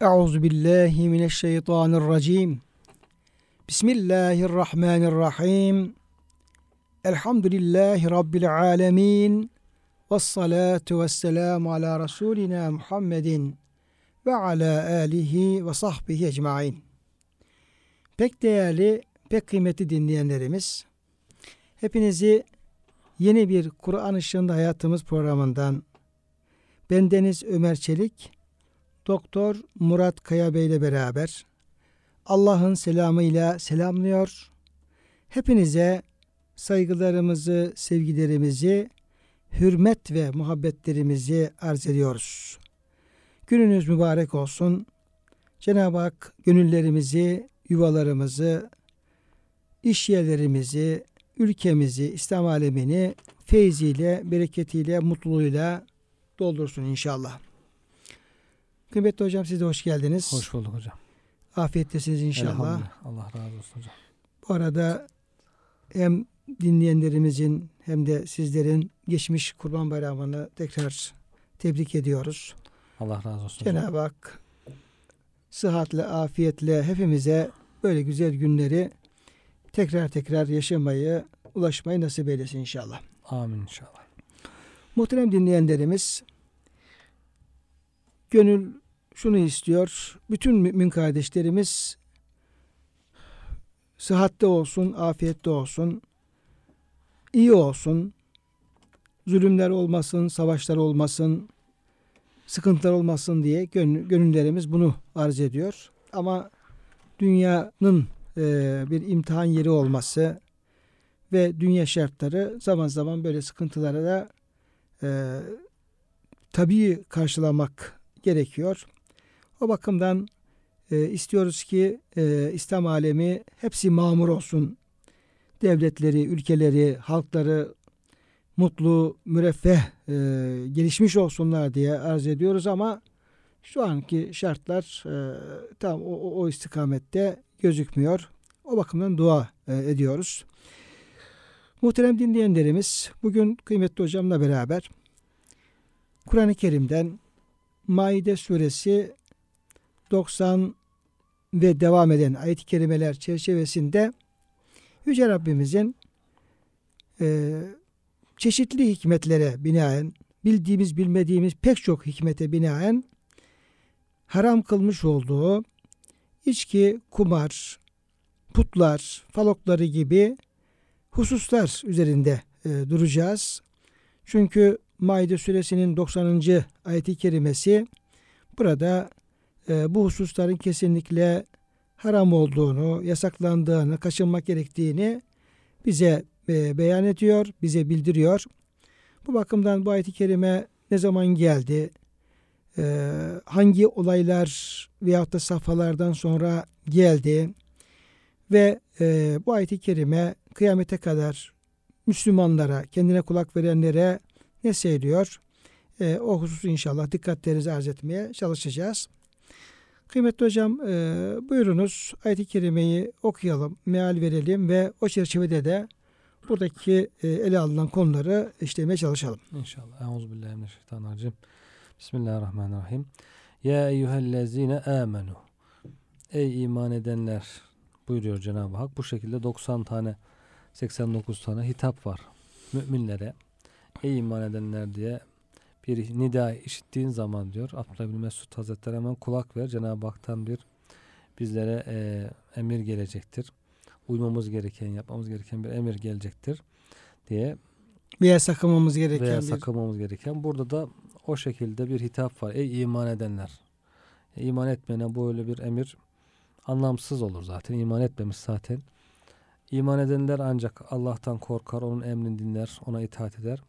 Euzu billahi mineşşeytanirracim. Bismillahirrahmanirrahim. Elhamdülillahi rabbil alamin. Ves salatu vesselamu ala rasulina Muhammedin ve ala alihi ve sahbihi ecmaîn. Pek değerli, pek kıymetli dinleyenlerimiz, hepinizi yeni bir Kur'an ışığında hayatımız programından bendeniz Ömer Çelik, Doktor Murat Kaya Bey ile beraber Allah'ın selamıyla selamlıyor. Hepinize saygılarımızı, sevgilerimizi, hürmet ve muhabbetlerimizi arz ediyoruz. Gününüz mübarek olsun. Cenab-ı Hak gönüllerimizi, yuvalarımızı, iş yerlerimizi, ülkemizi, İslam alemini feyziyle, bereketiyle, mutluluğuyla doldursun inşallah. Kıymetli hocam siz de hoş geldiniz. Hoş bulduk hocam. Afiyettesiniz inşallah. Allah razı olsun hocam. Bu arada hem dinleyenlerimizin hem de sizlerin geçmiş Kurban Bayramı'nı tekrar tebrik ediyoruz. Allah razı olsun. Cenab-ı Hak sıhhatle, afiyetle hepimize böyle güzel günleri tekrar tekrar yaşamayı, ulaşmayı nasip eylesin inşallah. Amin inşallah. Muhterem dinleyenlerimiz, gönül şunu istiyor. Bütün mümin kardeşlerimiz sıhhatte olsun, afiyette olsun, iyi olsun, zulümler olmasın, savaşlar olmasın, sıkıntılar olmasın diye gönül, gönüllerimiz bunu arz ediyor. Ama dünyanın e, bir imtihan yeri olması ve dünya şartları zaman zaman böyle sıkıntılara da e, tabii karşılamak gerekiyor. O bakımdan e, istiyoruz ki e, İslam alemi hepsi mamur olsun. Devletleri, ülkeleri, halkları mutlu, müreffeh, e, gelişmiş olsunlar diye arz ediyoruz ama şu anki şartlar e, tam o, o, istikamette gözükmüyor. O bakımdan dua e, ediyoruz. Muhterem dinleyenlerimiz bugün kıymetli hocamla beraber Kur'an-ı Kerim'den Maide suresi 90 ve devam eden ayet-i kerimeler çerçevesinde Yüce Rabbimizin e, çeşitli hikmetlere binaen bildiğimiz bilmediğimiz pek çok hikmete binaen haram kılmış olduğu içki, kumar, putlar, falokları gibi hususlar üzerinde e, duracağız. Çünkü Maide suresinin 90. ayeti kerimesi burada e, bu hususların kesinlikle haram olduğunu, yasaklandığını, kaçınmak gerektiğini bize e, beyan ediyor, bize bildiriyor. Bu bakımdan bu ayet-i kerime ne zaman geldi, e, hangi olaylar veyahut da safhalardan sonra geldi ve e, bu ayet-i kerime kıyamete kadar Müslümanlara, kendine kulak verenlere ne söylüyor? E, o hususu inşallah dikkatlerinizi arz etmeye çalışacağız. Kıymetli hocam e, buyurunuz ayet-i kerimeyi okuyalım, meal verelim ve o çerçevede de buradaki e, ele alınan konuları işlemeye çalışalım. İnşallah. Euzubillahimineşşeytanirracim. Bismillahirrahmanirrahim. Ya eyyühellezine amenu. Ey iman edenler buyuruyor Cenab-ı Hak. Bu şekilde 90 tane 89 tane hitap var müminlere. Ey iman edenler diye bir nida işittiğin zaman diyor Abdullah bin Mesud Hazretleri hemen kulak ver. Cenab-ı Hak'tan bir bizlere e, emir gelecektir. Uymamız gereken, yapmamız gereken bir emir gelecektir diye veya sakınmamız gereken veya bir... sakınmamız gereken. Burada da o şekilde bir hitap var. Ey iman edenler. E, iman etmeyene böyle bir emir anlamsız olur zaten. İman etmemiş zaten. İman edenler ancak Allah'tan korkar, onun emrini dinler, ona itaat eder.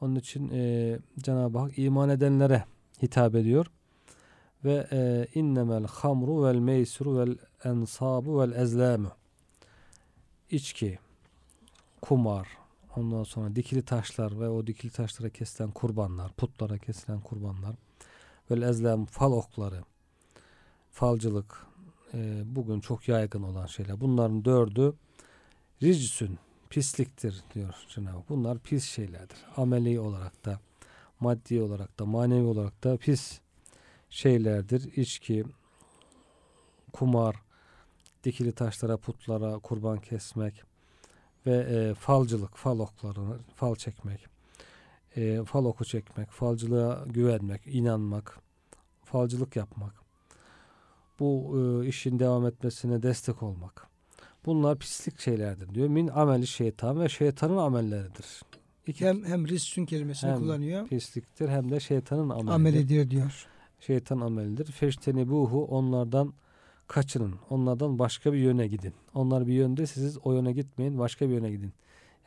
Onun için e, Cenab-ı Hak iman edenlere hitap ediyor. Ve e, innemel hamru vel meysru vel ensabu vel ezlamu. İçki, kumar, ondan sonra dikili taşlar ve o dikili taşlara kesilen kurbanlar, putlara kesilen kurbanlar, vel ezlam fal okları, falcılık, e, bugün çok yaygın olan şeyler. Bunların dördü ricsün, pisliktir diyor Cenab-ı. Bunlar pis şeylerdir. Ameli olarak da, maddi olarak da, manevi olarak da pis şeylerdir. İçki, kumar, dikili taşlara, putlara kurban kesmek ve e, falcılık, fal oklarını, fal çekmek, e, fal oku çekmek, falcılığa güvenmek, inanmak, falcılık yapmak, bu e, işin devam etmesine destek olmak. Bunlar pislik şeylerdir diyor. Min ameli şeytan ve şeytanın amelleridir. İki Hem hem rissun kelimesini Hem kullanıyor. pisliktir hem de şeytanın amelidir. Amel ediyor diyor. Şeytan amelidir. Feştenibuhu onlardan kaçının. Onlardan başka bir yöne gidin. Onlar bir yönde siz o yöne gitmeyin. Başka bir yöne gidin.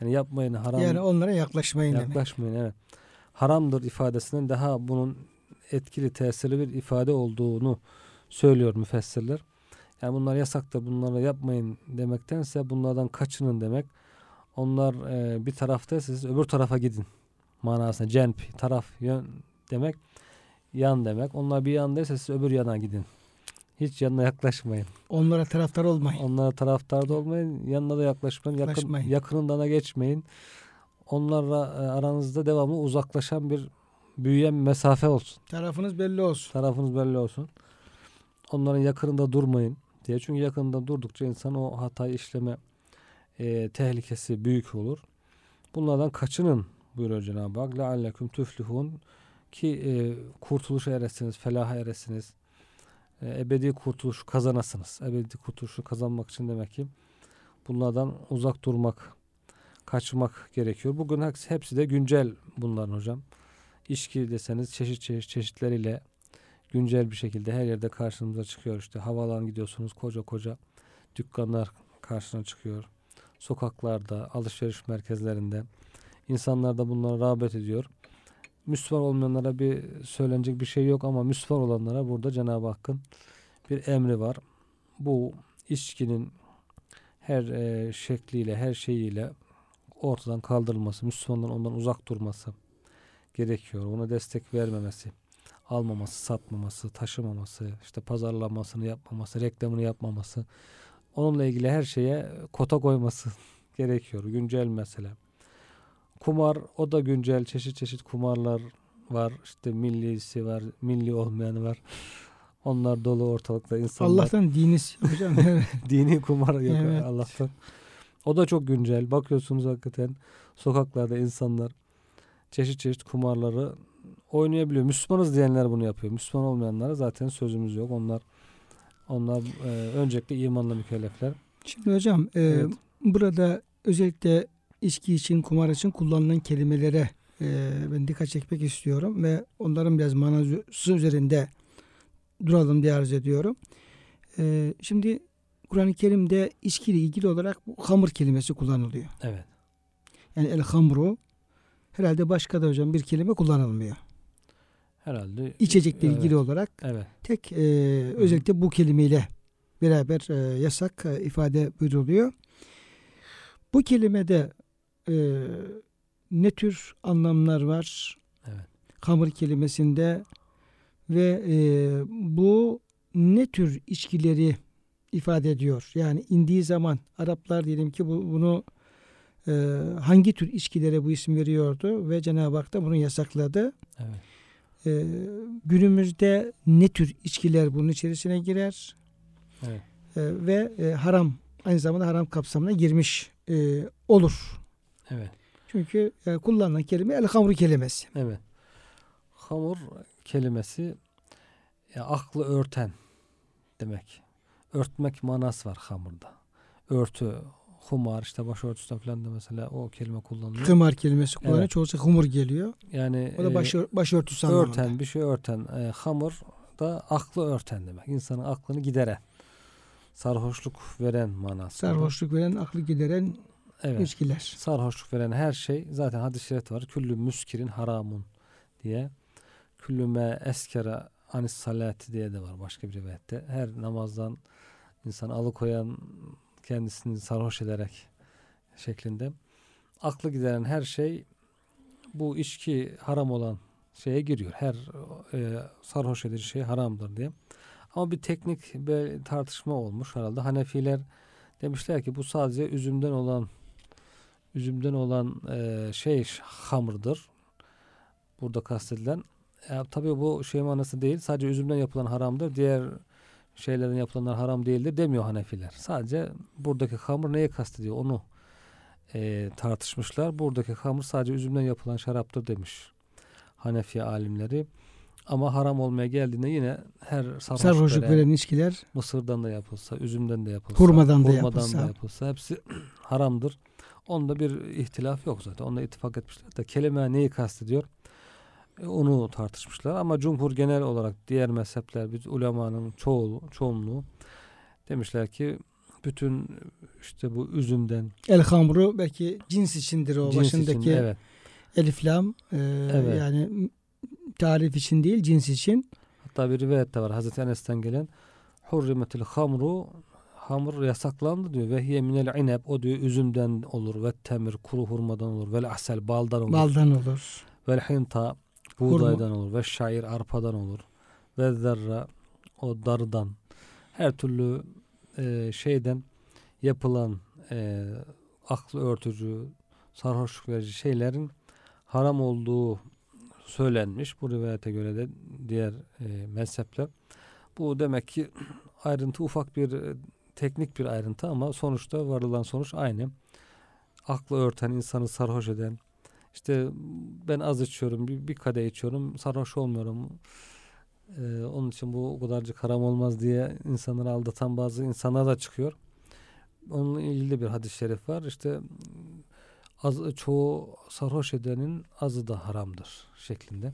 Yani yapmayın haram. Yani onlara yaklaşmayın demek. yaklaşmayın. Evet. Haramdır ifadesinden daha bunun etkili tesirli bir ifade olduğunu söylüyor müfessirler. Yani bunlar yasaktır. Bunları yapmayın demektense bunlardan kaçının demek. Onlar e, bir tarafta siz öbür tarafa gidin manasında. Cenp, taraf, yön demek. Yan demek. Onlar bir yandaysa siz öbür yana gidin. Hiç yanına yaklaşmayın. Onlara taraftar olmayın. Onlara taraftar da olmayın. Yanına da yaklaşmayın. Yakın, Yaklaşmayın. yakınından da geçmeyin. Onlarla e, aranızda devamlı uzaklaşan bir büyüyen bir mesafe olsun. Tarafınız belli olsun. Tarafınız belli olsun. Onların yakınında durmayın diye. Çünkü yakınında durdukça insan o hatayı işleme e, tehlikesi büyük olur. Bunlardan kaçının buyuruyor Cenab-ı Hak. لَعَلَّكُمْ تُفْلِحُونَ Ki e, kurtuluşa eresiniz, felaha eresiniz. E, ebedi kurtuluşu kazanasınız. Ebedi kurtuluşu kazanmak için demek ki bunlardan uzak durmak, kaçmak gerekiyor. Bugün hepsi- hepsi de güncel bunların hocam. İçki deseniz çeşit çeşit çeşitleriyle güncel bir şekilde her yerde karşımıza çıkıyor. İşte havalan gidiyorsunuz koca koca dükkanlar karşına çıkıyor. Sokaklarda, alışveriş merkezlerinde insanlar da bunlara rağbet ediyor. Müslüman olmayanlara bir söylenecek bir şey yok ama Müslüman olanlara burada Cenab-ı Hakk'ın bir emri var. Bu içkinin her e, şekliyle, her şeyiyle ortadan kaldırılması, Müslümanların ondan uzak durması gerekiyor. Ona destek vermemesi, almaması, satmaması, taşımaması, işte pazarlamasını yapmaması, reklamını yapmaması, onunla ilgili her şeye kota koyması gerekiyor. Güncel mesele. Kumar o da güncel çeşit çeşit kumarlar var. İşte millisi var, milli olmayanı var. Onlar dolu ortalıkta insanlar. Allah'tan diniz hocam. Dini kumar yok Evet. Allah'tan. O da çok güncel. Bakıyorsunuz hakikaten sokaklarda insanlar çeşit çeşit kumarları oynayabiliyor. Müslümanız diyenler bunu yapıyor. Müslüman olmayanlara zaten sözümüz yok. Onlar onlar e, öncelikle imanla mükellefler. Şimdi hocam e, Evet. burada özellikle içki için, kumar için kullanılan kelimelere e, ben dikkat çekmek istiyorum ve onların biraz manası üzerinde duralım diye arz ediyorum. E, şimdi Kur'an-ı Kerim'de içkiyle ilgili olarak bu hamur kelimesi kullanılıyor. Evet. Yani el hamru herhalde başka da hocam bir kelime kullanılmıyor. Herhalde İçecekle Evet. ilgili olarak Evet. tek e, özellikle bu kelimeyle beraber e, yasak e, ifade buyruluyor. Bu kelimede e, ne tür anlamlar var? Evet. Hamur kelimesinde ve e, bu ne tür içkileri ifade ediyor? Yani indiği zaman Araplar diyelim ki bu, bunu hangi tür içkilere bu isim veriyordu ve Cenab-ı Hak da bunu yasakladı. Evet. Ee, günümüzde ne tür içkiler bunun içerisine girer Evet. Ee, ve e, haram aynı zamanda haram kapsamına girmiş e, olur. Evet. Çünkü e, kullanılan kelime el hamru kelimesi. Evet. Hamur kelimesi ya aklı örten demek. Örtmek manası var hamurda. Örtü, humar işte başörtüsü falan da mesela o kelime kullanılıyor. Kımar kelimesi kullanıyor. Evet. Çoğusu humur geliyor. Yani O da e, başı, başörtüsü anlamında. örten bir şey örten. E, hamur da aklı örten demek. İnsanın aklını gideren. Sarhoşluk veren manası. Sarhoşluk veren, aklı gideren Evet. içkiler. Sarhoşluk veren her şey zaten hadis-i şerifte var. Küllü müskirin haramun diye. Küllüme eskere anis salati diye de var başka bir rivayette. Her namazdan insan alıkoyan kendisini sarhoş ederek şeklinde. Aklı gideren her şey bu içki haram olan şeye giriyor. Her e, sarhoş edici şey haramdır diye. Ama bir teknik bir tartışma olmuş herhalde. Hanefiler demişler ki bu sadece üzümden olan üzümden olan e, şey hamırdır. Burada kastedilen Ya, tabii bu şey manası değil. Sadece üzümden yapılan haramdır. Diğer şeylerden yapılanlar haram değildir demiyor Hanefiler. Sadece buradaki hamur neye kastediyor onu e, tartışmışlar. Buradaki hamur sadece üzümden yapılan şaraptır demiş Hanefi alimleri. Ama haram olmaya geldiğinde yine her sarhoş, Sarhoşluk veren, veren içkiler mısırdan da yapılsa, üzümden de yapılsa, Hurmadan da hurmadan yapılsa. da yapılsa hepsi haramdır. Onda bir ihtilaf yok zaten. Onda ittifak etmişler de kelime neyi kastediyor? E, Onu tartışmışlar ama cumhur genel olarak diğer mezhepler, biz ulemanın çoğu, çoğunluğu demişler ki bütün işte bu üzümden el hamuru belki cins içindir o cins için, başındaki evet, elif lam. E, Evet. yani tarif için değil cins için. Hatta bir rivayet de var. Hazreti Enes'ten gelen hurrimetil hamru hamur yasaklandı diyor. Ve hiye minel ineb o diyor üzümden olur ve temir kuru hurmadan olur. Ve asel baldan olur. Baldan olur. Vel hinta buğdaydan olur ve şair arpadan olur ve zerra o darıdan her türlü e, şeyden yapılan e, aklı örtücü sarhoşluk verici şeylerin haram olduğu söylenmiş. Bu rivayete göre de diğer e, mezhepler. Bu demek ki ayrıntı ufak bir e, teknik bir ayrıntı ama sonuçta varılan sonuç aynı. Aklı örten, insanı sarhoş eden, işte ben az içiyorum, bir, bir kadeh içiyorum, sarhoş olmuyorum. Ee, onun için bu o kadarcık haram olmaz diye insanları aldatan bazı insanlar da çıkıyor. Onunla ilgili bir hadis-i şerif var. İşte az, çoğu sarhoş edenin azı da haramdır şeklinde.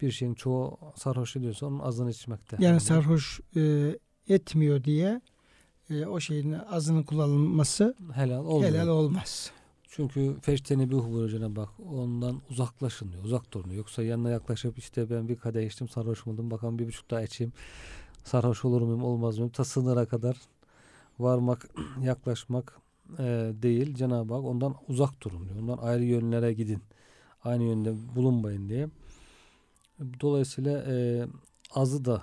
Bir şeyin çoğu sarhoş ediyorsa onun azını içmekte. Yani haramdır. sarhoş e, etmiyor diye e, o şeyin azının kullanılması helal olmuyor. helal olmaz. Çünkü feşteni bir buyuruyor bak ondan uzaklaşın diyor. Uzak durun diyor. Yoksa yanına yaklaşıp işte ben bir kadeh içtim sarhoş oldum. Bakalım bir buçuk daha içeyim. Sarhoş olur muyum olmaz mıyım? Ta sınıra kadar varmak yaklaşmak e, değil. Cenab-ı Hak ondan uzak durun diyor. Ondan ayrı yönlere gidin. Aynı yönde bulunmayın diye. Dolayısıyla e, azı da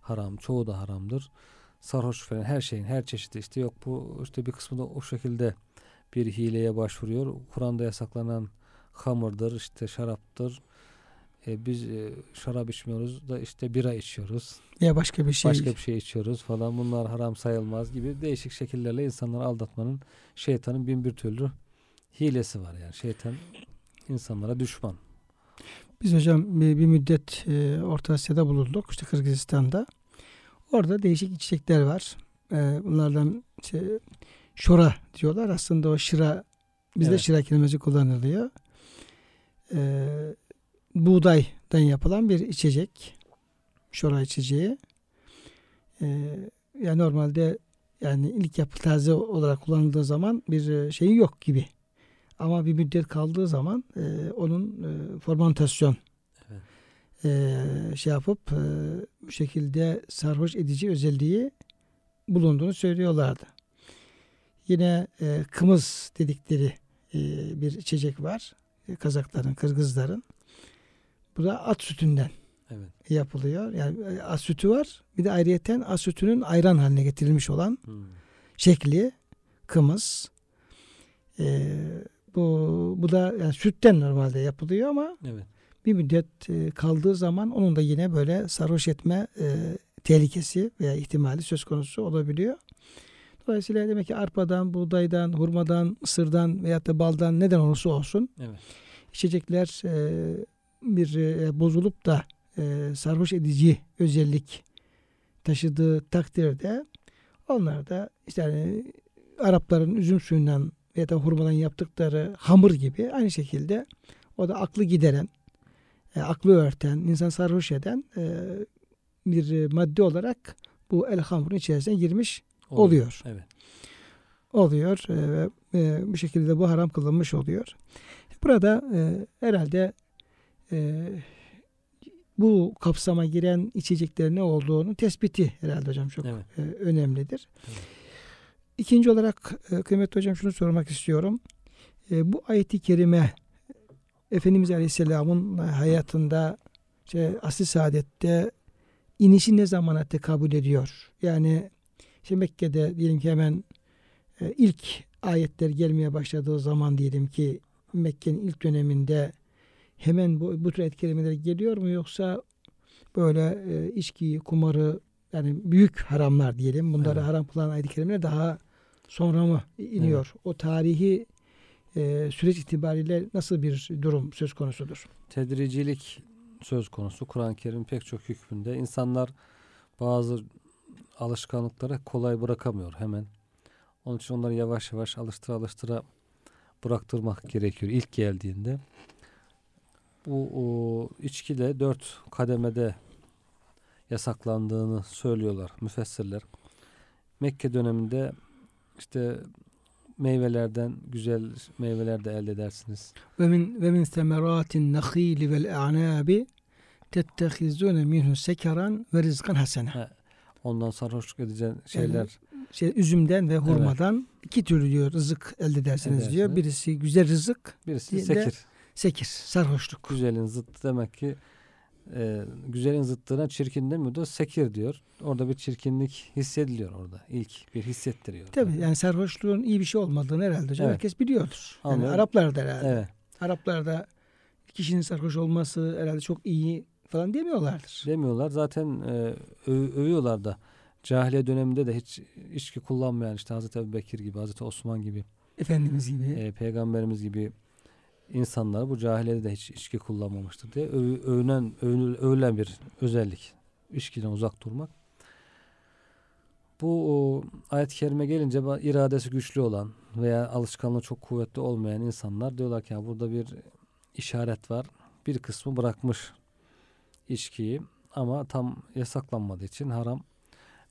haram. Çoğu da haramdır. Sarhoş falan her şeyin her çeşidi işte yok bu işte bir kısmı da o şekilde bir hileye başvuruyor. Kur'an'da yasaklanan hamurdur, işte şaraptır. E, biz e, şarap içmiyoruz da işte bira içiyoruz. Ya başka bir şey. Başka bir şey içiyoruz falan. Bunlar haram sayılmaz gibi değişik şekillerle insanları aldatmanın şeytanın bin bir türlü hilesi var yani. Şeytan insanlara düşman. Biz hocam bir, bir müddet e, Orta Asya'da bulunduk. işte Kırgızistan'da. Orada değişik içecekler var. E, bunlardan işte, şora diyorlar. Aslında o şıra bizde Evet. şıra kelimesi kullanılıyor. E, buğdaydan yapılan bir içecek. Şora içeceği. E, yani normalde yani ilk yapı taze olarak kullanıldığı zaman bir e, şeyi yok gibi. Ama bir müddet kaldığı zaman e, onun e, fermentasyon Evet. e, şey yapıp e, bu şekilde sarhoş edici özelliği bulunduğunu söylüyorlardı. Yine e, kımız dedikleri e, bir içecek var. E, Kazakların, Kırgızların. Bu da at sütünden Evet. yapılıyor. Yani e, at sütü var. Bir de ayrıyeten at sütünün ayran haline getirilmiş olan Hmm. şekli kımız. E, bu bu da yani sütten normalde yapılıyor ama Evet. bir müddet e, kaldığı zaman onun da yine böyle sarhoş etme e, tehlikesi veya ihtimali söz konusu olabiliyor. Dolayısıyla demek ki arpadan, buğdaydan, hurmadan, mısırdan veyahut da baldan neden olursa olsun Evet. içecekler e, bir e, bozulup da e, sarhoş edici özellik taşıdığı takdirde onlar da işte hani Arapların üzüm suyundan veya da hurmadan yaptıkları hamur gibi aynı şekilde o da aklı gideren, e, aklı örten, insan sarhoş eden e, bir e, madde olarak bu el hamurun içerisine girmiş oluyor. Evet. oluyor e, ve e, bu şekilde bu haram kılınmış oluyor. Burada e, herhalde e, bu kapsama giren içeceklerin ne olduğunu tespiti herhalde hocam çok Evet. e, önemlidir. Evet. İkinci olarak e, kıymetli hocam şunu sormak istiyorum. E, bu ayeti kerime Efendimiz Aleyhisselam'ın hayatında işte, asli saadette inişi ne zamana tekabül ediyor? Yani işte Mekke'de diyelim ki hemen e, ilk ayetler gelmeye başladığı zaman diyelim ki Mekke'nin ilk döneminde hemen bu, bu tür ayet kelimeler geliyor mu yoksa böyle e, içkiyi, kumarı yani büyük haramlar diyelim. Bunları Evet. haram kılan ayet kelimeler daha sonra mı iniyor? O tarihi e, süreç itibariyle nasıl bir durum söz konusudur? Tedricilik söz konusu. Kur'an-ı Kerim pek çok hükmünde. insanlar bazı alışkanlıkları kolay bırakamıyor hemen. Onun için onları yavaş yavaş alıştıra alıştıra bıraktırmak gerekiyor ilk geldiğinde. Bu o, içki de dört kademede yasaklandığını söylüyorlar müfessirler. Mekke döneminde işte meyvelerden güzel meyveler de elde edersiniz. Ve min ve min semeratin nahili vel a'nabi tettehizune minhu sekeran ve rizkan hasene. Ondan sarhoşluk edeceğin şeyler Şey, üzümden ve hurmadan iki türlü diyor rızık elde edersiniz Edersiniz. diyor. Birisi güzel rızık, birisi de- sekir. sekir, sarhoşluk. Güzelin zıttı demek ki e, güzelin zıttına çirkin demiyor da sekir diyor. Orada bir çirkinlik hissediliyor orada. İlk bir hissettiriyor. Tabii yani sarhoşluğun iyi bir şey olmadığını herhalde hocam Evet. herkes biliyordur. Yani Anlıyorum. Araplarda herhalde. Evet. Araplarda kişinin sarhoş olması herhalde çok iyi falan demiyorlardır. Demiyorlar. Zaten e, öv- övüyorlar da. Cahiliye döneminde de hiç içki kullanmayan işte Hazreti Ebu Bekir gibi, Hazreti Osman gibi, Efendimiz gibi. e, peygamberimiz gibi insanlar bu cahiliyede de hiç içki kullanmamıştır diye öv- övünen, övünül- övülen bir özellik. İçkiden uzak durmak. Bu ayet-i kerime gelince iradesi güçlü olan veya alışkanlığı çok kuvvetli olmayan insanlar diyorlar ki ya burada bir işaret var. Bir kısmı bırakmış içkiyi ama tam yasaklanmadığı için haram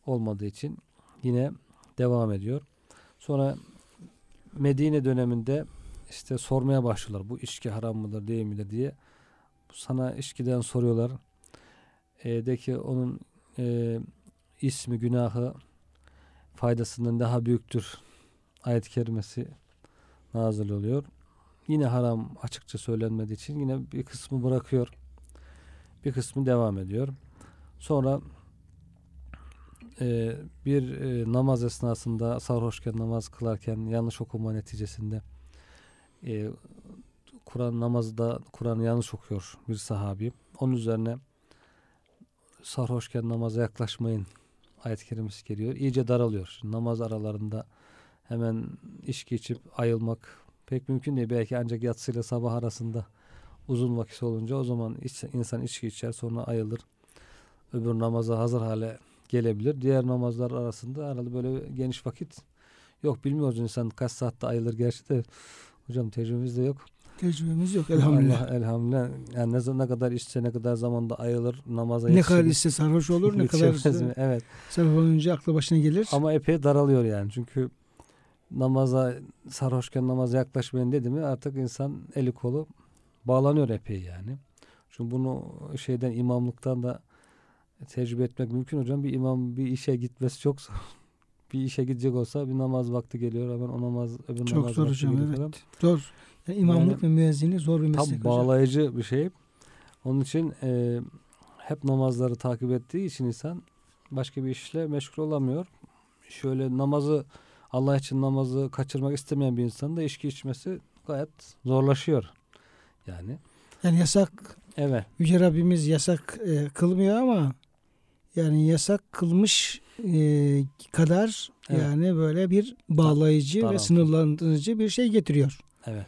olmadığı için yine devam ediyor. Sonra Medine döneminde işte sormaya başlıyorlar. Bu içki haram mıdır değil midir diye. Sana içkiden soruyorlar. E, de ki onun e, ismi günahı faydasından daha büyüktür. Ayet-i kerimesi nazil oluyor. Yine haram açıkça söylenmediği için yine bir kısmı bırakıyor. Bir kısmı devam ediyor. Sonra e, bir e, namaz esnasında sarhoşken namaz kılarken yanlış okuma neticesinde e, Kur'an namazda Kur'an'ı yanlış okuyor bir sahabi. Onun üzerine sarhoşken namaza yaklaşmayın ayet-i kerimesi geliyor. İyice daralıyor. Şimdi namaz aralarında hemen içki içip ayılmak pek mümkün değil. Belki ancak yatsıyla sabah arasında uzun vakit olunca o zaman iç- insan içki içer sonra ayılır. Öbür namaza hazır hale gelebilir. Diğer namazlar arasında herhalde böyle geniş vakit yok. Bilmiyoruz insan kaç saatte ayılır gerçi de hocam tecrübemiz de yok. Tecrübemiz yok elhamdülillah. Allah elhamdülillah. Yani ne, ne kadar içse ne kadar zamanda ayılır namaza ne yetişir. kadar iste sarhoş olur ne kadar mi? Evet. sarhoş olunca aklı başına gelir. Ama epey daralıyor yani. Çünkü namaza sarhoşken namaza yaklaşmayın dedi mi artık insan eli kolu bağlanıyor epey yani. Çünkü bunu şeyden imamlıktan da tecrübe etmek mümkün hocam. Bir imam bir işe gitmesi çok zor. Bir işe gidecek olsa bir namaz vakti geliyor hemen o namaz öbür Çok namaz zor hocam evet. falan. Zor. Yani imamlık ve müezzinlik zor bir meslek Tam hocam. bağlayıcı bir şey. Onun için e, hep namazları takip ettiği için insan başka bir işle meşgul olamıyor. Şöyle namazı Allah için namazı kaçırmak istemeyen bir insanın da içki içmesi gayet zorlaşıyor. Yani Yani yasak evet Yüce Rabbimiz yasak e, kılmıyor ama yani yasak kılmış e, kadar Evet. yani böyle bir bağlayıcı ve daraltı. sınırlandırıcı bir şey getiriyor. evet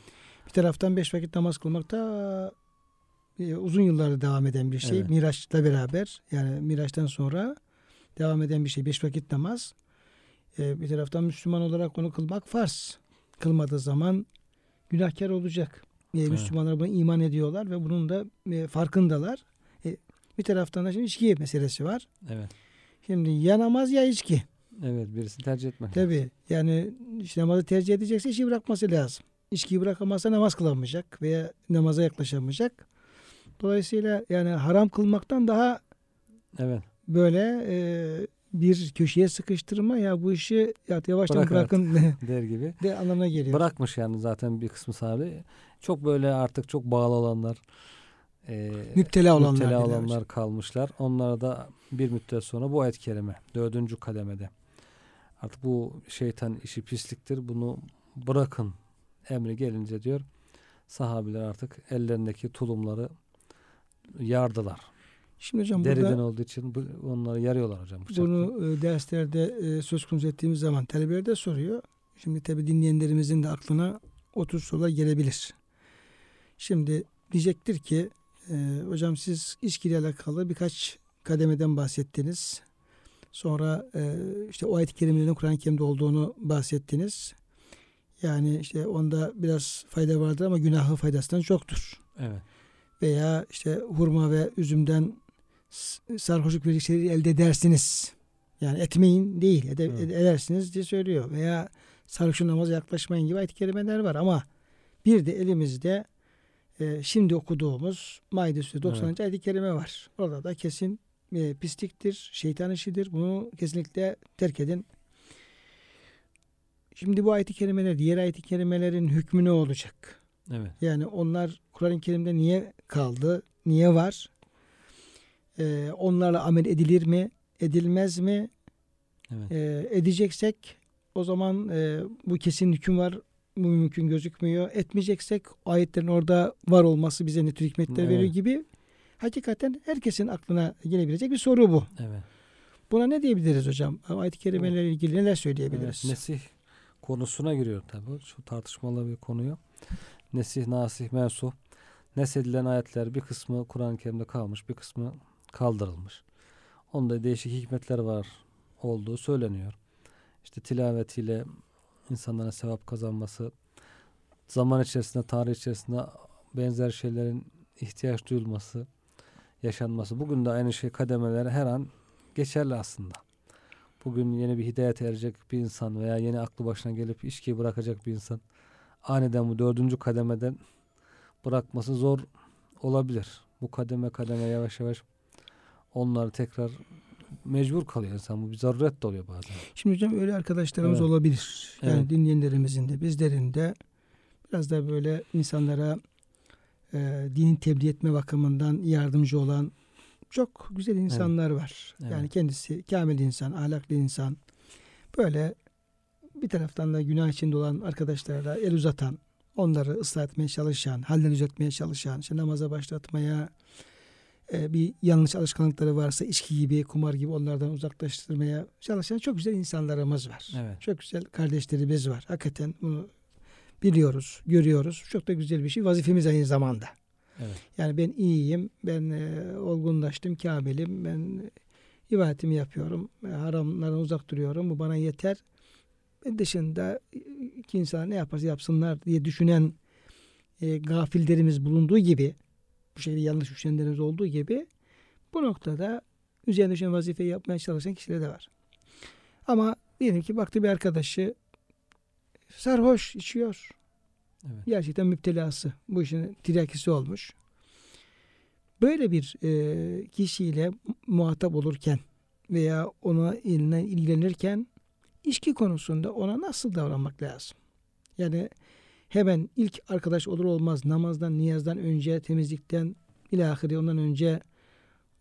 Bir taraftan beş vakit namaz kılmak da e, uzun yıllarda devam eden bir şey. Evet. Miraç'la beraber yani Miraç'tan sonra devam eden bir şey. Beş vakit namaz. E, bir taraftan Müslüman olarak onu kılmak farz. Kılmadığı zaman günahkar olacak. E, Evet. Müslümanlar bunu iman ediyorlar ve bunun da e, farkındalar. E, bir taraftan da şimdi içki meselesi var. evet Şimdi ya namaz ya içki. evet birisini tercih etmek. Tabi yani işte namazı tercih edecekse işi bırakması lazım. İçkiyi bırakamazsa namaz kılamayacak veya namaza yaklaşamayacak. Dolayısıyla yani haram kılmaktan daha Evet böyle e, bir köşeye sıkıştırma ya bu işi ya yavaştan Bırak bırakın der gibi. de anlamına geliyor. Bırakmış yani zaten bir kısmı sahabe. Çok böyle artık çok bağlı olanlar e, Müptela olanlar. müptela olanlar hocam. kalmışlar. Onlara da bir müddet sonra bu ayet kerime dördüncü kademede artık bu şeytan işi pisliktir bunu bırakın emri gelince diyor sahabiler artık ellerindeki tulumları yardılar. Şimdi hocam Deriden burada olduğu için bu, onları yarıyorlar hocam. bıçakla. bunu e, derslerde e, söz konusu ettiğimiz zaman talebeler de soruyor. Şimdi tabi dinleyenlerimizin de aklına o tür sorular gelebilir. Şimdi diyecektir ki e, hocam siz içkiyle alakalı birkaç kademeden bahsettiniz. Sonra e, işte o ayet-i kerimelerin Kur'an-ı Kerim'de olduğunu bahsettiniz. Yani işte onda biraz fayda vardır ama günahı faydasından çoktur. Evet. Veya işte hurma ve üzümden sarhoşluk verici şeyleri elde edersiniz. Yani etmeyin değil, ede, Evet. ede- edersiniz diye söylüyor. Veya sarhoşun namaza yaklaşmayın gibi ayet-i kerimeler var ama bir de elimizde e, şimdi okuduğumuz Maide Suresi 90. Evet. ayet-i kerime var. Orada da kesin e, pisliktir, şeytan işidir. Bunu kesinlikle terk edin. Şimdi bu ayet-i kerimeler, diğer ayet-i kerimelerin hükmü ne olacak? Evet. Yani onlar Kur'an-ı Kerim'de niye kaldı? Niye var? Ee, onlarla amel edilir mi? Edilmez mi? Evet. Ee, edeceksek o zaman e, bu kesin hüküm var. Bu mümkün gözükmüyor. Etmeyeceksek ayetlerin orada var olması bize ne tür hikmetler Evet. veriyor gibi. Hakikaten herkesin aklına gelebilecek bir soru bu. Evet. Buna ne diyebiliriz hocam? Ayet-i kerimelerle ilgili neler söyleyebiliriz? Evet, nesih konusuna giriyor tabi. Şu tartışmalı bir konuyu. Nesih, nasih, mensuh. Neshedilen ayetler bir kısmı Kur'an-ı Kerim'de kalmış, bir kısmı kaldırılmış. Onda değişik hikmetler var olduğu söyleniyor. İşte tilavetiyle insanların sevap kazanması, zaman içerisinde, tarih içerisinde benzer şeylerin ihtiyaç duyulması, yaşanması. Bugün de aynı şey kademeler her an geçerli aslında. Bugün yeni bir hidayete erecek bir insan veya yeni aklı başına gelip içkiyi bırakacak bir insan aniden bu dördüncü kademeden bırakması zor olabilir. Bu kademe kademe yavaş yavaş onları tekrar mecbur kalıyor insan. Bu bir zaruret de oluyor bazen. Şimdi hocam öyle arkadaşlarımız Evet. olabilir. Yani Evet. dinleyenlerimizin de bizlerin de biraz da böyle insanlara e, dini tebliğ etme bakımından yardımcı olan çok güzel insanlar var. Evet. Yani kendisi kamil insan, ahlaklı insan. Böyle bir taraftan da günah içinde olan arkadaşlara el uzatan, onları ıslah etmeye çalışan, halden düzeltmeye çalışan, işte namaza başlatmaya, e, bir yanlış alışkanlıkları varsa içki gibi, kumar gibi onlardan uzaklaştırmaya çalışan çok güzel insanlarımız var. Evet. Çok güzel kardeşlerimiz var. Hakikaten bunu biliyoruz, görüyoruz. Çok da güzel bir şey. Vazifemiz aynı zamanda. Evet. Yani ben iyiyim, ben e, olgunlaştım, kamilim, ben ibadetimi yapıyorum, e, haramlardan uzak duruyorum, bu bana yeter. Ben dışında e, iki insan ne yaparsa yapsınlar diye düşünen e, gafillerimiz bulunduğu gibi, bu şekilde yanlış düşünenlerimiz olduğu gibi, bu noktada üzerine düşen vazifeyi yapmaya çalışan kişiler de var. Ama diyelim ki baktı bir arkadaşı sarhoş içiyor. Evet. Gerçekten müptelası. Bu işin tiryakisi olmuş. Böyle bir e, kişiyle muhatap olurken veya ona ilgilenirken içki konusunda ona nasıl davranmak lazım? Yani hemen ilk arkadaş olur olmaz namazdan, niyazdan önce, temizlikten ilahiri ondan önce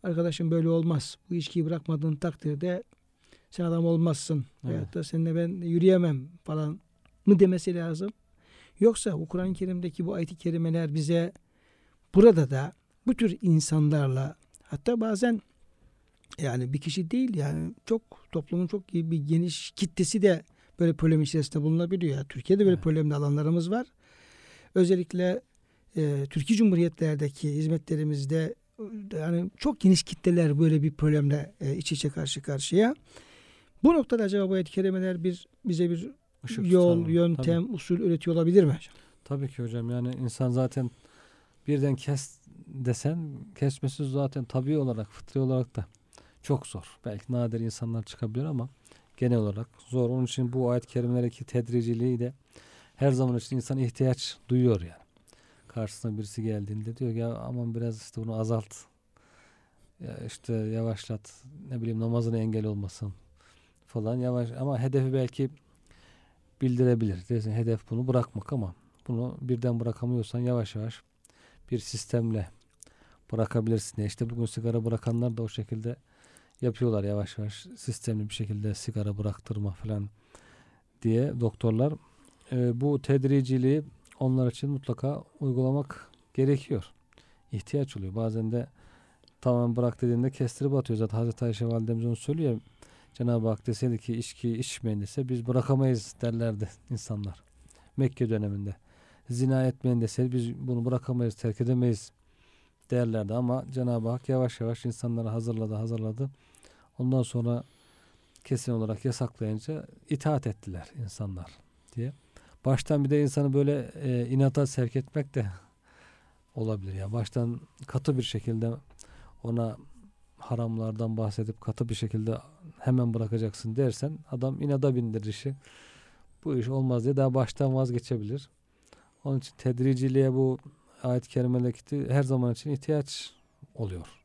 arkadaşım böyle olmaz. Bu içkiyi bırakmadığın takdirde sen adam olmazsın. Evet. Veyahut da seninle ben yürüyemem falan mı demesi lazım. Yoksa bu Kur'an-ı Kerim'deki bu ayet-i kerimeler bize burada da bu tür insanlarla hatta bazen yani bir kişi değil yani çok toplumun çok bir geniş kitlesi de böyle problem içerisinde bulunabiliyor. Yani Türkiye'de böyle Evet. problemli alanlarımız var. Özellikle e, Türkiye Cumhuriyetlerdeki hizmetlerimizde e, yani çok geniş kitleler böyle bir problemle e, iç içe karşı karşıya. Bu noktada acaba bu ayet-i kerimeler bir bize bir Işık yol, tutar mı? yöntem, usul üretiyor olabilir mi hocam? Tabii ki hocam yani insan zaten birden kes desen kesmesi zaten tabii olarak fıtri olarak da çok zor. Belki nadir insanlar çıkabilir ama genel olarak zor. Onun için bu ayet-i kerimelerdeki tedriciliği de her zaman için insan ihtiyaç duyuyor yani. Karşısına birisi geldiğinde diyor ya aman biraz işte bunu azalt. Ya işte yavaşlat. Ne bileyim namazına engel olmasın falan yavaş ama hedefi belki bildirebilir. Dersin hedef bunu bırakmak ama bunu birden bırakamıyorsan yavaş yavaş bir sistemle bırakabilirsin. İşte bugün sigara bırakanlar da o şekilde yapıyorlar yavaş yavaş sistemli bir şekilde sigara bıraktırma falan diye doktorlar e, bu tedriciliği onlar için mutlaka uygulamak gerekiyor. İhtiyaç oluyor. Bazen de tamam bırak dediğinde kestirip atıyor. Zaten Hazreti Ayşe validemiz onu söylüyor. Cenab-ı Hak deseydi ki içki içmeyin dese biz bırakamayız derlerdi insanlar. Mekke döneminde. Zina etmeyin deseydi biz bunu bırakamayız, terk edemeyiz derlerdi. Ama Cenab-ı Hak yavaş yavaş insanları hazırladı, hazırladı. Ondan sonra kesin olarak yasaklayınca itaat ettiler insanlar diye. Baştan bir de insanı böyle e, inata sevk etmek de olabilir. ya. Baştan katı bir şekilde ona haramlardan bahsedip katı bir şekilde hemen bırakacaksın dersen adam inada bindirir işi. Bu iş olmaz diye daha baştan vazgeçebilir. Onun için tedriciliğe bu ayet-i kerimedeki her zaman için ihtiyaç oluyor.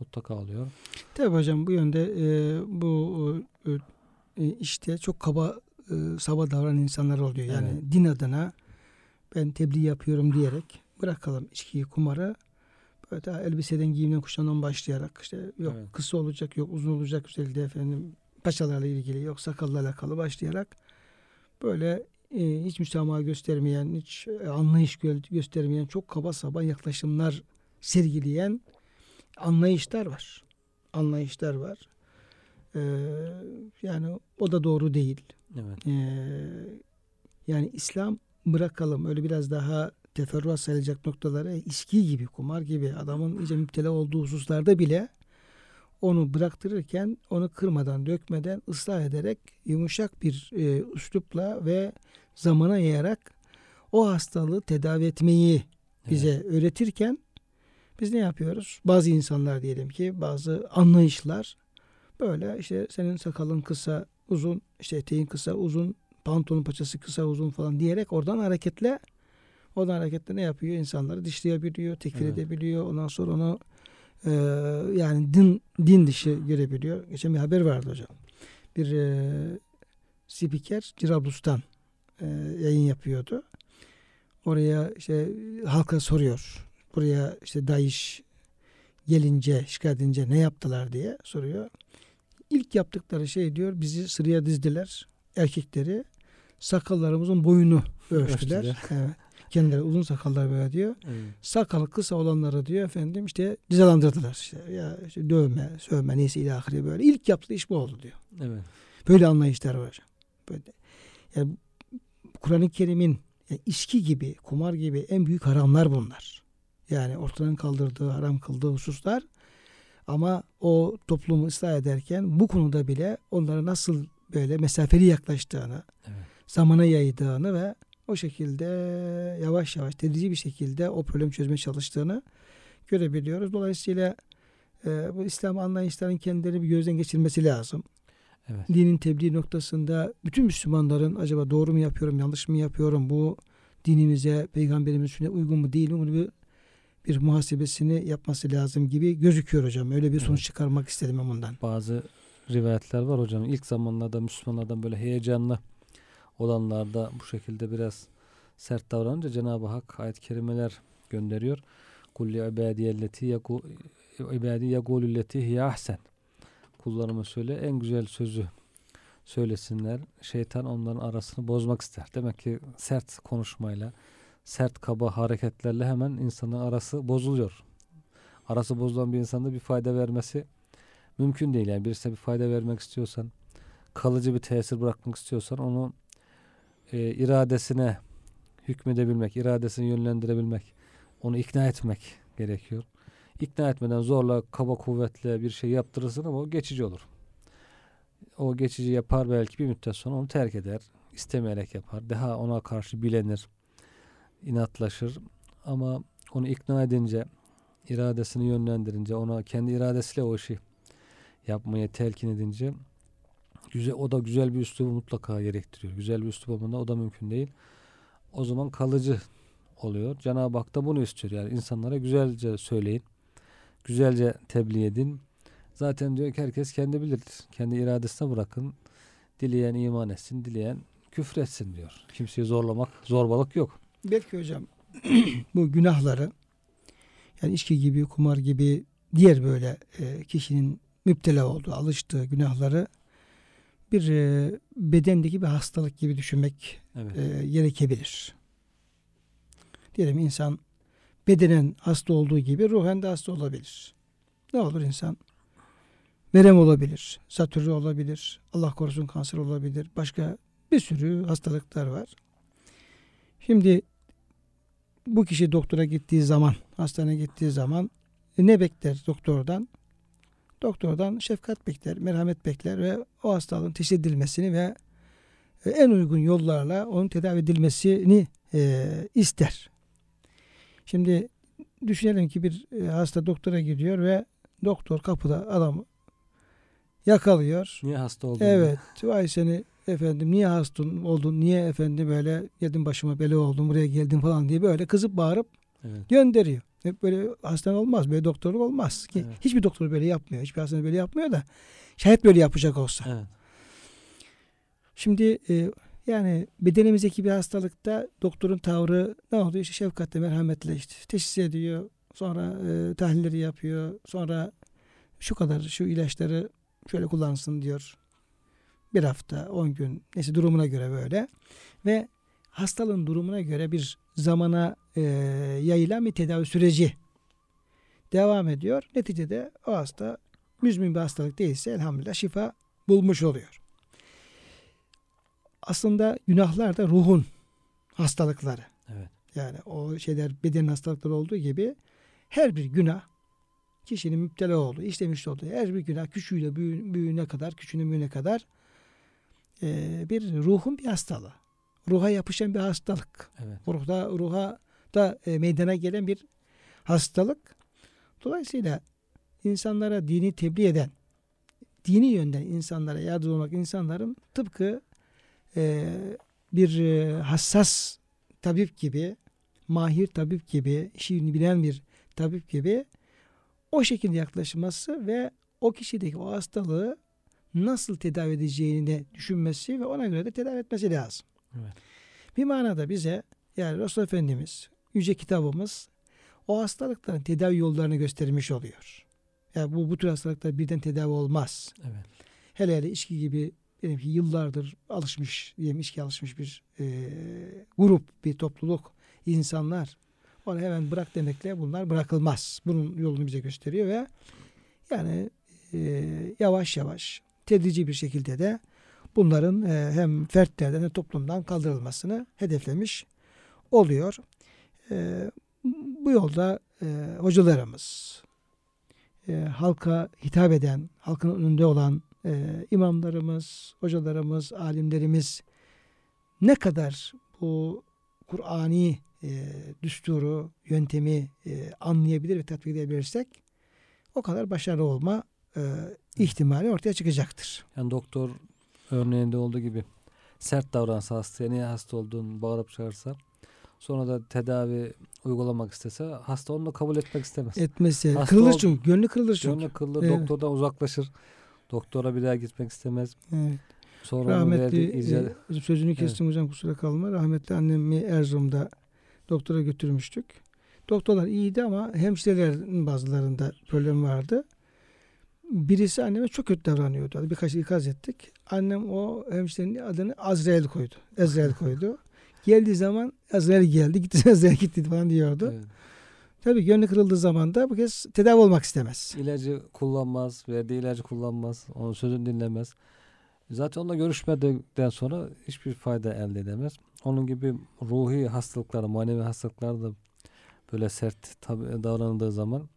Mutlaka oluyor. Tabii hocam bu yönde e, bu e, işte çok kaba e, saba davranan insanlar oluyor. Yani Evet. din adına ben tebliğ yapıyorum diyerek bırakalım içkiyi, kumarı. Böyle daha elbiseden giyimden kuşamdan başlayarak işte yok Evet. kısa olacak, yok uzun olacak güzellikle efendim paçalarla ilgili, yok sakalla alakalı başlayarak böyle e, hiç müsamaha göstermeyen, hiç e, anlayış gö- göstermeyen, çok kaba saba yaklaşımlar sergileyen anlayışlar var. Anlayışlar var. Ee, yani o da doğru değil. Evet. Ee, yani İslam bırakalım öyle biraz daha teferruat sayılacak noktalara içki gibi, kumar gibi adamın iyice müptela olduğu hususlarda bile onu bıraktırırken onu kırmadan, dökmeden, ıslah ederek yumuşak bir e, üslupla ve zamana yayarak o hastalığı tedavi etmeyi bize öğretirken biz ne yapıyoruz? Bazı insanlar diyelim ki bazı anlayışlar böyle işte senin sakalın kısa uzun işte eteğin kısa uzun pantolon paçası kısa uzun falan diyerek oradan hareketle oradan hareketle ne yapıyor? İnsanları dışlayabiliyor, tekfir Evet. edebiliyor. Ondan sonra onu e, yani din din dışı görebiliyor. Geçen bir haber vardı hocam. Bir e, spiker Cirablus'tan e, yayın yapıyordu. Oraya işte halka soruyor. Buraya işte DAEŞ gelince, şikayet edince ne yaptılar diye soruyor. İlk yaptıkları şey diyor bizi sıraya dizdiler. Erkekleri sakallarımızın boyunu ölçtüler. Ölçtüler. Evet. Kendileri uzun sakallar böyle diyor. Evet. Sakalı kısa olanları diyor efendim işte cezalandırdılar. İşte, ya işte dövme, sövme neyse ilahiri böyle. İlk yaptığı iş bu oldu diyor. Evet. Böyle anlayışlar var hocam. Böyle. Yani Kur'an-ı Kerim'in yani içki gibi, kumar gibi en büyük haramlar bunlar. Yani ortadan kaldırdığı, haram kıldığı hususlar. Ama o toplumu ıslah ederken bu konuda bile onlara nasıl böyle mesafeli yaklaştığını, Evet. zamana yaydığını ve o şekilde yavaş yavaş tedrici bir şekilde o problemi çözmeye çalıştığını görebiliyoruz. Dolayısıyla e, bu İslam anlayışlarının kendileri bir gözden geçirmesi lazım Evet. dinin tebliğ noktasında bütün Müslümanların acaba doğru mu yapıyorum, yanlış mı yapıyorum, bu dinimize, peygamberimiz sünnetine uygun mu değil mi bunu bir, bir muhasebesini yapması lazım gibi gözüküyor hocam. Öyle bir sonuç Evet. çıkarmak istedim ben bundan. Bazı rivayetler var hocam. İlk zamanlarda Müslümanlardan böyle heyecanlı olanlarda bu şekilde biraz sert davranınca Cenab-ı Hak ayet-i kerimeler gönderiyor. Kulli ibadiyelleti yaku ibadi yagululleti hiye ahsen. Kullarıma söyle en güzel sözü söylesinler. Şeytan onların arasını bozmak ister. Demek ki sert konuşmayla, sert kaba hareketlerle hemen insanın arası bozuluyor. Arası bozulan bir insanda bir fayda vermesi mümkün değil. Yani birisine bir fayda vermek istiyorsan, kalıcı bir tesir bırakmak istiyorsan onu e, iradesine hükmedebilmek, iradesini yönlendirebilmek, onu ikna etmek gerekiyor. İkna etmeden zorla, kaba kuvvetle bir şey yaptırırsın ama o geçici olur. O geçici yapar belki bir müddet sonra onu terk eder. istemeyerek yapar. Daha ona karşı bilenir. İnatlaşır. Ama onu ikna edince, iradesini yönlendirince, ona kendi iradesiyle o işi yapmaya telkin edince güzel, o da güzel bir üslubu mutlaka gerektiriyor. Güzel bir üslup olmadan o da mümkün değil. O zaman kalıcı oluyor. Cenab-ı Hak da bunu istiyor. Yani insanlara güzelce söyleyin. Güzelce tebliğ edin. Zaten diyor ki herkes kendi bilir. Kendi iradesine bırakın. Dileyen iman etsin, dileyen küfretsin diyor. Kimseyi zorlamak, zorbalık yok. Belki hocam bu günahları yani içki gibi, kumar gibi diğer böyle e, kişinin müptela olduğu, alıştığı günahları bir e, bedendeki bir hastalık gibi düşünmek Evet. e, gerekebilir. Diyelim insan bedenen hasta olduğu gibi ruhen de hasta olabilir. Ne olur insan? Verem olabilir, satürre olabilir, Allah korusun kanser olabilir, başka bir sürü hastalıklar var. Şimdi bu kişi doktora gittiği zaman, hastaneye gittiği zaman e, ne bekler doktordan? Doktordan şefkat bekler, merhamet bekler ve o hastalığın teşhis edilmesini ve e, en uygun yollarla onun tedavi edilmesini e, ister. Şimdi düşünelim ki bir e, hasta doktora gidiyor ve doktor kapıda adamı yakalıyor. Niye hasta oldun? Evet. Vay seni efendim niye hasta oldun? Niye efendim böyle geldin başıma bela oldun buraya geldin falan diye böyle kızıp bağırıp Evet. gönderiyor. Hep böyle hastane olmaz. Böyle doktorluk olmaz. Ki Evet. Hiçbir doktor böyle yapmıyor. Hiçbir hastane böyle yapmıyor da şayet böyle yapacak olsa. Evet. Şimdi e, yani bedenimizdeki bir hastalıkta doktorun tavrı ne oluyor? İşte şefkatle, merhametle işte teşhis ediyor. Sonra e, tahlilleri yapıyor. Sonra şu kadar şu ilaçları şöyle kullansın diyor. Bir hafta, on gün neyse durumuna göre böyle. Ve hastalığın durumuna göre bir zamana e, yayılan bir tedavi süreci devam ediyor. Neticede o hasta müzmin bir hastalık değilse elhamdülillah şifa bulmuş oluyor. Aslında günahlar da ruhun hastalıkları. Evet. Yani o şeyler bedenin hastalıkları olduğu gibi her bir günah kişinin müptela olduğu, işlemiş olduğu her bir günah küçüğüyle büyü- büyüğüne kadar, küçüğüne büyüğüne kadar e, bir ruhun bir hastalığı. Ruha yapışan bir hastalık. Evet. Ruhda, ruha da e, meydana gelen bir hastalık. Dolayısıyla insanlara dini tebliğ eden, dini yönden insanlara yardım olmak insanların tıpkı e, bir e, hassas tabip gibi, mahir tabip gibi, işini bilen bir tabip gibi o şekilde yaklaşması ve o kişideki o hastalığı nasıl tedavi edeceğini düşünmesi ve ona göre de tedavi etmesi lazım. Evet. Bir manada bize yani Resul Efendimiz yüce kitabımız o hastalıkların tedavi yollarını göstermiş oluyor. Yani bu bu tür hastalıklar birden tedavi olmaz. Evet. Hele hele içki gibi diyelim ki yıllardır alışmış, diyelim içki alışmış bir e, grup, bir topluluk, insanlar onu hemen bırak demekle bunlar bırakılmaz. Bunun yolunu bize gösteriyor ve yani e, yavaş yavaş tedrici bir şekilde de bunların e, hem fertlerden hem toplumdan kaldırılmasını hedeflemiş oluyor. E, bu yolda e, hocalarımız, halka hitap eden, halkın önünde olan imamlarımız, hocalarımız, alimlerimiz ne kadar bu Kur'ani e, düsturu, yöntemi anlayabilir ve tatbik edebilirsek o kadar başarılı olma e, ihtimali ortaya çıkacaktır. Yani doktor örneğinde olduğu gibi sert davransa hastaya niye hasta olduğunu bağırıp çağırsa sonra da tedavi uygulamak istese hasta onu da kabul etmek istemez. Etmesi Hasta kırılır çünkü. Gönlü kırılır çünkü. Gönlü kırılır, Evet. doktordan uzaklaşır. Doktora bir daha gitmek istemez. Evet. Sonra Rahmetli icat... e, sözünü kestim hocam kusura kalma. Rahmetli annemi Erzurum'da doktora götürmüştük. Doktorlar iyiydi ama hemşirelerin bazılarında problem vardı. Birisi anneme çok kötü davranıyordu. Birkaç ikaz ettik. Annem o hemşirenin adını Azrail koydu. Ezrail koydu. Geldiği zaman Azrail geldi. Gitti Azrail gitti falan diyordu. Evet. Tabii gönlü kırıldığı zaman da bu kez tedavi olmak istemez. İlacı kullanmaz, verdiği ilacı kullanmaz, onun sözünü dinlemez. Zaten onunla görüşmedikten sonra hiçbir fayda elde edemez. Onun gibi ruhi hastalıklar, manevi hastalıklar da böyle sert davranıldığı zaman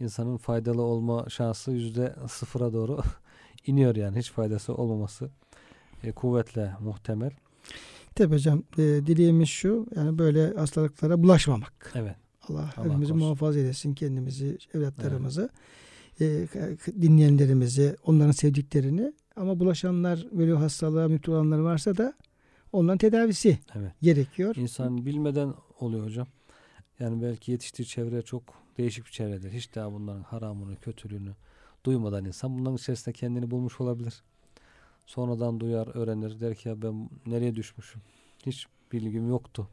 insanın faydalı olma şansı yüzde sıfıra doğru iniyor yani hiç faydası olmaması e, kuvvetle muhtemel. Tabii hocam e, dileğimiz şu yani böyle hastalıklara bulaşmamak. Evet. Allah, Allah hepimizi korusun. muhafaza eylesin kendimizi, evlatlarımızı, e, dinleyenlerimizi, onların sevdiklerini. Ama bulaşanlar, böyle hastalığa müptel olanlar varsa da onların tedavisi Evet. gerekiyor. İnsan bilmeden oluyor hocam. Yani belki yetiştiği çevre çok değişik bir çevredir. Hiç daha bunların haramını, kötülüğünü duymadan insan bunların içerisinde kendini bulmuş olabilir. Sonradan duyar, öğrenir. Der ki ya ben nereye düşmüşüm? Hiç bilgim yoktu.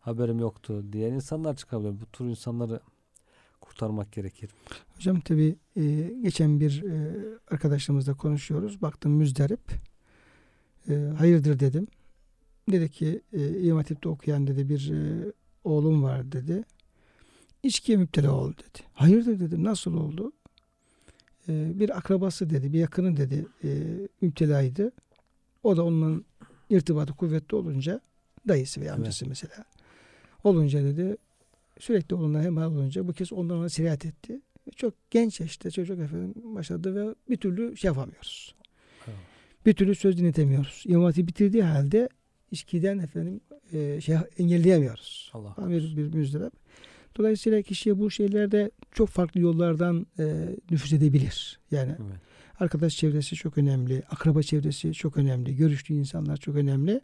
Haberim yoktu diyen insanlar çıkabilir. Bu tür insanları kurtarmak gerekir. Hocam tabi geçen bir e, arkadaşımızla konuşuyoruz. Baktım müzdarip. E, hayırdır dedim. Dedi ki e, İmam Hatip'te okuyan dedi bir e, oğlum var dedi. İçkiye müptela oldu dedi. Hayırdır dedim nasıl oldu? Ee, bir akrabası dedi, bir yakını dedi e, müptelaydı. O da onunla irtibatı kuvvetli olunca dayısı veya Evet. amcası mesela olunca dedi sürekli onunla hem olunca bu kez ondan ona sirayet etti. Çok genç yaşta çocuk efendim başladı ve bir türlü şey yapamıyoruz. Evet. Bir türlü söz dinletemiyoruz. İmam bitirdiği halde içkiden efendim e, şey engelleyemiyoruz. Allah bir, bir müjdelem. Dolayısıyla kişiye bu şeylerde çok farklı yollardan e, nüfuz edebilir. Yani Evet. arkadaş çevresi çok önemli, akraba çevresi çok önemli, görüştüğü insanlar çok önemli.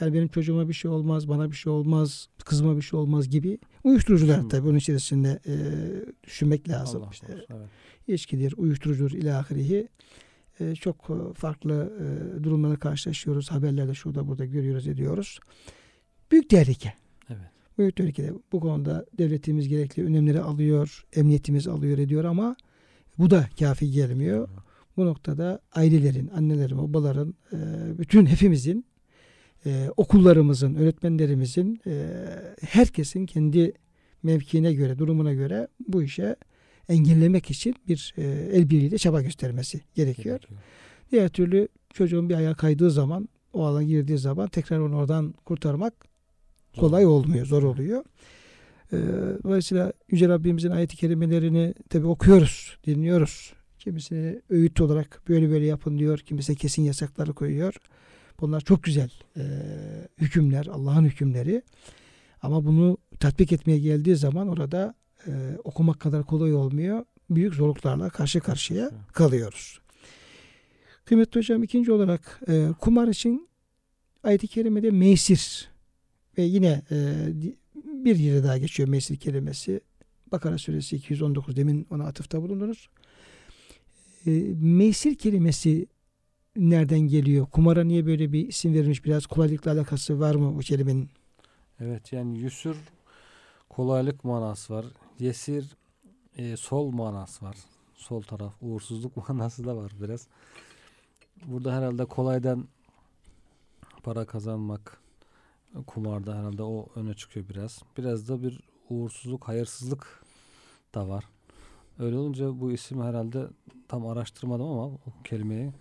Yani benim çocuğuma bir şey olmaz, bana bir şey olmaz, kızıma bir şey olmaz gibi uyuşturucular Düşünme. tabii bunun içerisinde e, düşünmek lazım. Allah İşte korusun, evet. içkidir, uyuşturucudur ilahirihi e, çok farklı e, durumlara karşılaşıyoruz. Haberlerde şurada burada görüyoruz ediyoruz. Büyük tehlike. Evet. Büyük tehlikede bu konuda devletimiz gerekli önlemleri alıyor, emniyetimiz alıyor ediyor ama bu da kafi gelmiyor. Bu noktada ailelerin, annelerin, babaların, e, bütün hepimizin, e, okullarımızın, öğretmenlerimizin, e, herkesin kendi mevkiine göre, durumuna göre bu işe engellemek için bir el birliğiyle çaba göstermesi gerekiyor. Gerekiyor. Diğer türlü çocuğun bir ayağa kaydığı zaman, o alana girdiği zaman tekrar onu oradan kurtarmak. Kolay olmuyor, zor oluyor. Ee, dolayısıyla Yüce Rabbimizin ayet-i kerimelerini tabi okuyoruz, dinliyoruz. Kimisini öğüt olarak böyle böyle yapın diyor, kimisi kesin yasakları koyuyor. Bunlar çok güzel e, hükümler, Allah'ın hükümleri. Ama bunu tatbik etmeye geldiği zaman orada e, okumak kadar kolay olmuyor. Büyük zorluklarla karşı karşıya kalıyoruz. Kıymetli hocam ikinci olarak e, kumar için ayet-i kerimede meysir ve yine e, bir yere daha geçiyor meysir kelimesi. Bakara suresi 219 demin ona atıfta bulundunuz. E, meysir kelimesi nereden geliyor? Kumara niye böyle bir isim verilmiş? Biraz kolaylıkla alakası var mı bu kelimenin? Evet yani yüsür kolaylık manası var. Yesir e, sol manası var. Sol taraf uğursuzluk manası da var biraz. Burada herhalde kolaydan para kazanmak kumarda herhalde o öne çıkıyor biraz. Biraz da bir uğursuzluk, hayırsızlık da var. Öyle olunca bu isim herhalde tam araştırmadım ama o kelimeyi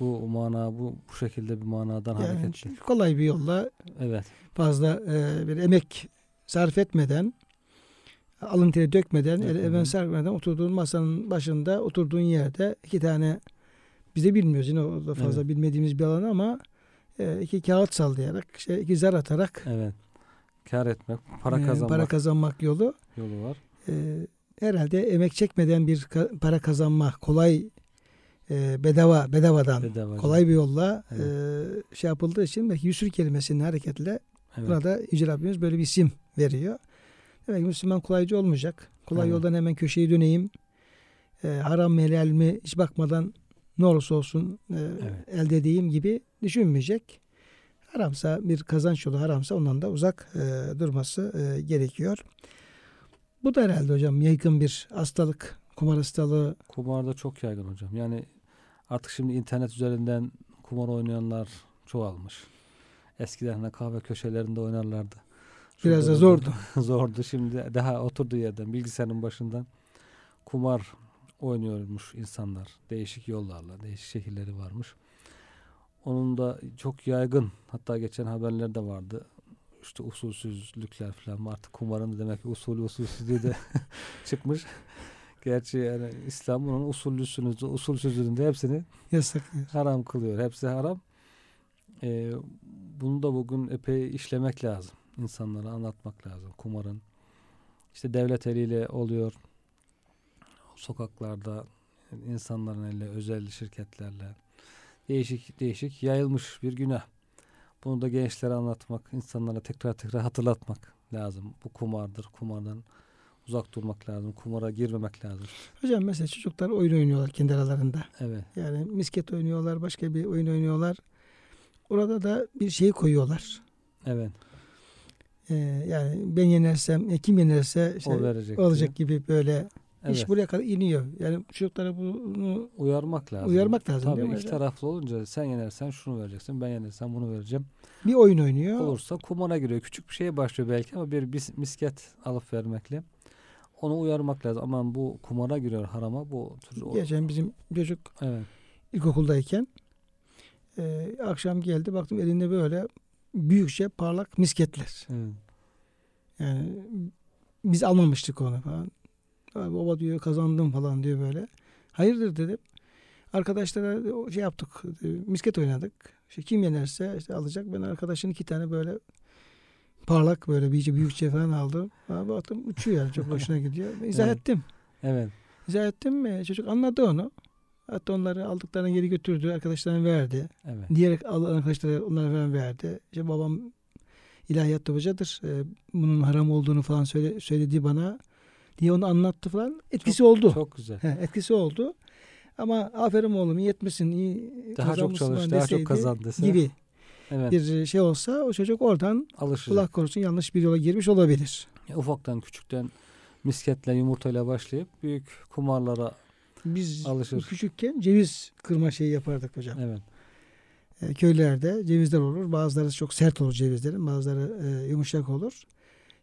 bu mana bu bu şekilde bir manadan Yani hareketli. kolay bir yolla Evet. fazla e, bir emek sarf etmeden alın teri dökmeden, Evet, el, evet. sarfmadan oturduğun masanın başında oturduğun yerde iki tane biz de bilmiyoruz yine o da fazla Evet. bilmediğimiz bir alan ama e, iki kağıt sallayarak işte iki zar atarak Evet. Kar etmek, para e, kazanmak para kazanmak yolu yolu var. e, herhalde emek çekmeden bir para kazanma kolay e, bedava bedavadan Bedava. kolay bir yolla Evet. e, şey yapıldığı için belki yusur kelimesinin hareketle Evet. Buna da Yüce Rabbimiz böyle bir isim veriyor. Demek ki Müslüman kolaycı olmayacak. Kolay Evet. yoldan hemen köşeyi döneyim. E, haram helal mi hiç bakmadan ne olursa olsun e, Evet. elde edeyim gibi düşünmeyecek. Haramsa bir kazanç yolu haramsa ondan da uzak e, durması e, gerekiyor. Bu da herhalde hocam yaygın bir hastalık. Kumar hastalığı. Kumarda çok yaygın hocam. Yani artık şimdi internet üzerinden kumar oynayanlar çoğalmış. Eskiden hani kahve köşelerinde oynarlardı. Biraz Şurada da zordu. zordu. Şimdi daha oturduğu yerden bilgisayarın başından kumar oynuyormuş insanlar. Değişik yollarla, değişik şekilleri varmış. Onun da çok yaygın. Hatta geçen haberlerde vardı. İşte usulsüzlükler falan. Artık kumarın demek ki usulü usulsüzlüğü de çıkmış. Gerçi yani İslam bunun usullüsünü, usulsüzlüğünü de hepsini Yasak. haram kılıyor. Hepsi haram. Ee, bunu da bugün epey işlemek lazım. İnsanlara anlatmak lazım. Kumarın işte devlet eliyle oluyor. Sokaklarda insanların eliyle, özel şirketlerle değişik değişik yayılmış bir günah. Bunu da gençlere anlatmak, insanlara tekrar tekrar hatırlatmak lazım. Bu kumardır. Kumardan uzak durmak lazım. Kumara girmemek lazım. Hocam mesela çocuklar oyun oynuyorlar kendi aralarında. Evet. Yani misket oynuyorlar, başka bir oyun oynuyorlar. Orada da bir şey koyuyorlar. Evet. Ee, yani ben yenersem, e, kim yenerse işte o verecek. olacak gibi böyle Evet. İş buraya kadar iniyor. Yani çocuklara bunu Uyarmak lazım. Uyarmak lazım, Tabii iki taraflı olunca sen yenersen şunu vereceksin, ben yenersem bunu vereceğim. bir oyun oynuyor. Olursa kumara giriyor. Küçük bir şeye başlıyor belki ama bir bis- misket alıp vermekle onu uyarmak lazım. Aman bu kumara giriyor harama bu tür Geçen bizim çocuk Evet. ilkokuldayken e, akşam geldi baktım elinde böyle büyükçe parlak misketler. evet. Yani biz almamıştık onu falan. Abi baba diyor kazandım falan diyor böyle. Hayırdır dedim. Arkadaşlara şey yaptık. e, Misket oynadık. İşte kim yenerse işte alacak. Ben arkadaşın iki tane böyle parlak böyle bir büyükçe falan aldım. Abi baktım uçuyor yani çok hoşuna gidiyor. İzah Evet. ettim. Evet. İzah ettim mi? Çocuk anladı onu. Hatta onları aldıklarını geri götürdü. Arkadaşlarına verdi. Evet. Diğer arkadaşlara onlara falan verdi. İşte babam ilahiyat hocadır. Ee, bunun haram olduğunu falan söyle, söyledi bana diye onu anlattı falan. Etkisi oldu. Çok güzel. He, etkisi oldu. Ama aferin oğlum yetmişsin, iyi Daha çok çalış, daha çok kazan dese. gibi Evet. bir şey olsa o çocuk oradan Alışacak. Allah korusun yanlış bir yola girmiş olabilir. Ufaktan küçükten misketle yumurtayla başlayıp büyük kumarlara Biz Alışır. küçükken ceviz kırma şeyi yapardık hocam. evet. E, köylerde cevizler olur. Bazıları çok sert olur cevizlerin. Bazıları e, yumuşak olur.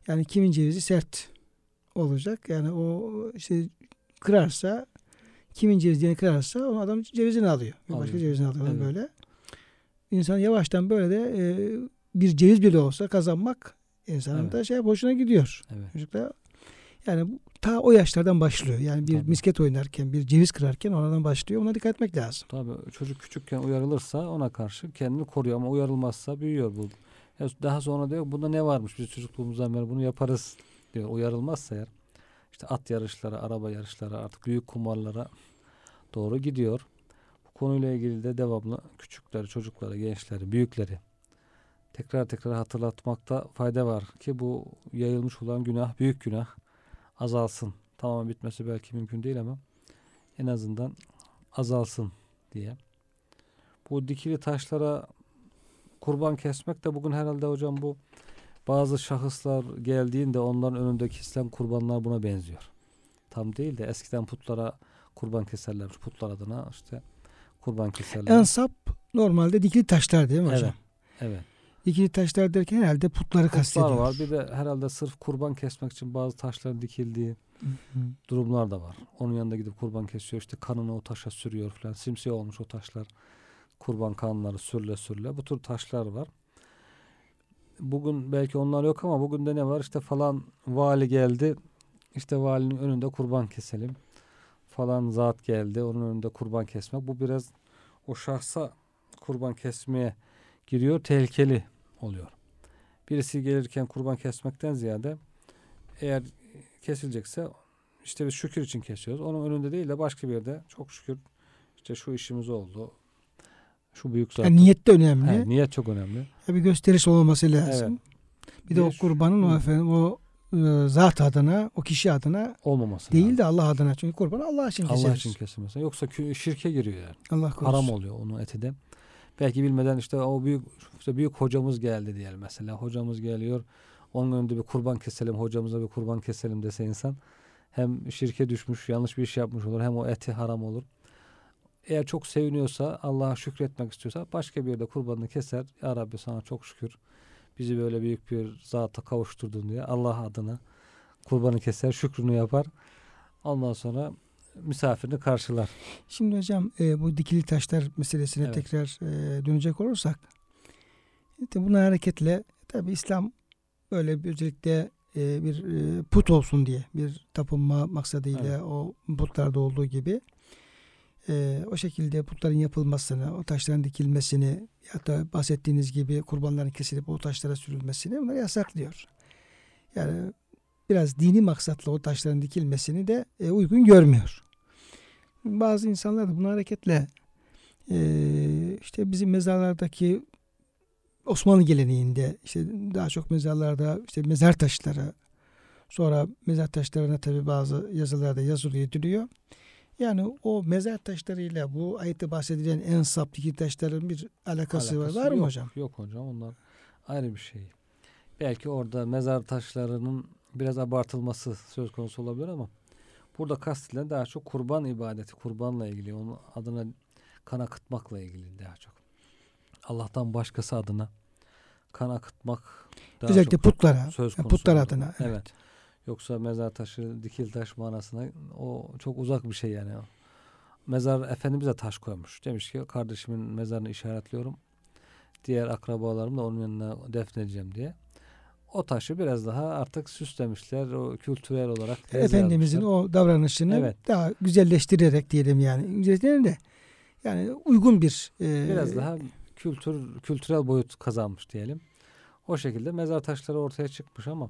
Yani kimin cevizi sert olacak. Yani o işte kırarsa kimin cevizini kırarsa o adam cevizini alıyor. Bir başka Alıyor. cevizini alıyor Evet. böyle. İnsan yavaştan böyle de e, bir ceviz bile olsa kazanmak insanın Evet. da şey hoşuna gidiyor. Evet. Çocuklar yani bu- ta o yaşlardan başlıyor. Yani bir Tabii. misket oynarken, bir ceviz kırarken oradan başlıyor. Ona dikkat etmek lazım. Tabii çocuk küçükken uyarılırsa ona karşı kendini koruyor ama uyarılmazsa büyüyor bu. Ya Daha sonra diyor bunda ne varmış biz çocukluğumuzdan beri bunu yaparız diyor. Uyarılmazsa eğer işte at yarışları, araba yarışları artık büyük kumarlara doğru gidiyor. Bu konuyla ilgili de devamlı küçükleri, çocukları, gençleri, büyükleri tekrar tekrar hatırlatmakta fayda var ki bu yayılmış olan günah, büyük günah azalsın. Tamamen bitmesi belki mümkün değil ama en azından azalsın diye. Bu dikili taşlara kurban kesmek de bugün herhalde hocam bu bazı şahıslar geldiğinde onların önünde kesilen kurbanlar buna benziyor. Tam değil de eskiden putlara kurban keserlermiş. Putlar adına işte kurban keserler. Ensap normalde dikili taşlar değil mi hocam? Evet. Evet. Dikili taşlar derken herhalde putları Putlar kastediyor. var. Bir de herhalde sırf kurban kesmek için bazı taşların dikildiği Hı. durumlar da var. Onun yanında gidip kurban kesiyor. işte kanını o taşa sürüyor falan. Simsiyah olmuş o taşlar. Kurban kanları sürle sürle. Bu tür taşlar var. Bugün belki onlar yok ama bugün de ne var? İşte falan vali geldi. İşte valinin önünde kurban keselim. Falan zat geldi. Onun önünde kurban kesmek. Bu biraz o şahsa kurban kesmeye giriyor. Tehlikeli oluyor. Birisi gelirken kurban kesmekten ziyade eğer kesilecekse işte biz şükür için kesiyoruz. Onun önünde değil de başka bir yerde çok şükür işte şu işimiz oldu. Şu büyük zat. Yani niyet de önemli. He, niyet çok önemli. Ya bir gösteriş olmaması lazım. Bir de o kurbanın o efendim o e, zat adına, o kişi adına Olmaması değil lazım. de Allah adına. Çünkü kurban Allah için Allah keseriz. için kesilmesi. Yoksa şirke giriyor yani. Allah korusun. Haram oluyor onun eti de. Belki bilmeden işte o büyük işte büyük hocamız geldi diyelim mesela. Hocamız geliyor. Onun önünde bir kurban keselim, hocamıza bir kurban keselim dese insan hem şirke düşmüş, yanlış bir iş yapmış olur hem o eti haram olur. Eğer çok seviniyorsa, Allah'a şükretmek istiyorsa başka bir yerde kurbanını keser. Ya Rabbi sana çok şükür. Bizi böyle büyük bir zata kavuşturdun diye Allah adına kurbanı keser, şükrünü yapar. Ondan sonra misafirini karşılar. Şimdi hocam e, bu dikili taşlar meselesine Evet. tekrar e, dönecek olursak işte buna hareketle tabi İslam böyle bir özellikle e, bir e, put olsun diye bir tapınma maksadıyla Evet. o putlarda olduğu gibi e, o şekilde putların yapılmasını, o taşların dikilmesini ya da bahsettiğiniz gibi kurbanların kesilip o taşlara sürülmesini bunları yasaklıyor. Yani biraz dini maksatla o taşların dikilmesini de e, uygun görmüyor. Bazı insanlar da buna hareketle e, işte bizim mezarlardaki Osmanlı geleneğinde işte daha çok mezarlarda işte mezar taşları sonra mezar taşlarına tabi bazı yazılarda yazılıyor ediliyor. Yani o mezar taşlarıyla bu ayette bahsedilen ensap dikili taşların bir alakası, Alakası var, var mı yok, hocam? Yok hocam onlar ayrı bir şey. Belki orada mezar taşlarının biraz abartılması söz konusu olabilir ama Burada kastedilen daha çok kurban ibadeti, kurbanla ilgili, onun adına kan akıtmakla ilgili daha çok. Allah'tan başkası adına kan akıtmak daha Özellikle çok putlara, söz konusu. putlar adına. Evet. Yoksa mezar taşı, dikil taş manasına o çok uzak bir şey yani. Mezar Efendimiz de taş koymuş. Demiş ki kardeşimin mezarını işaretliyorum. Diğer akrabalarım da onun yanına defnedeceğim diye. O taşı biraz daha artık süslemişler. O kültürel olarak Efendimizin o davranışını Evet. daha güzelleştirerek diyelim yani. Güzelleştirelim de yani uygun bir e, biraz daha kültür kültürel boyut kazanmış diyelim. O şekilde mezar taşları ortaya çıkmış ama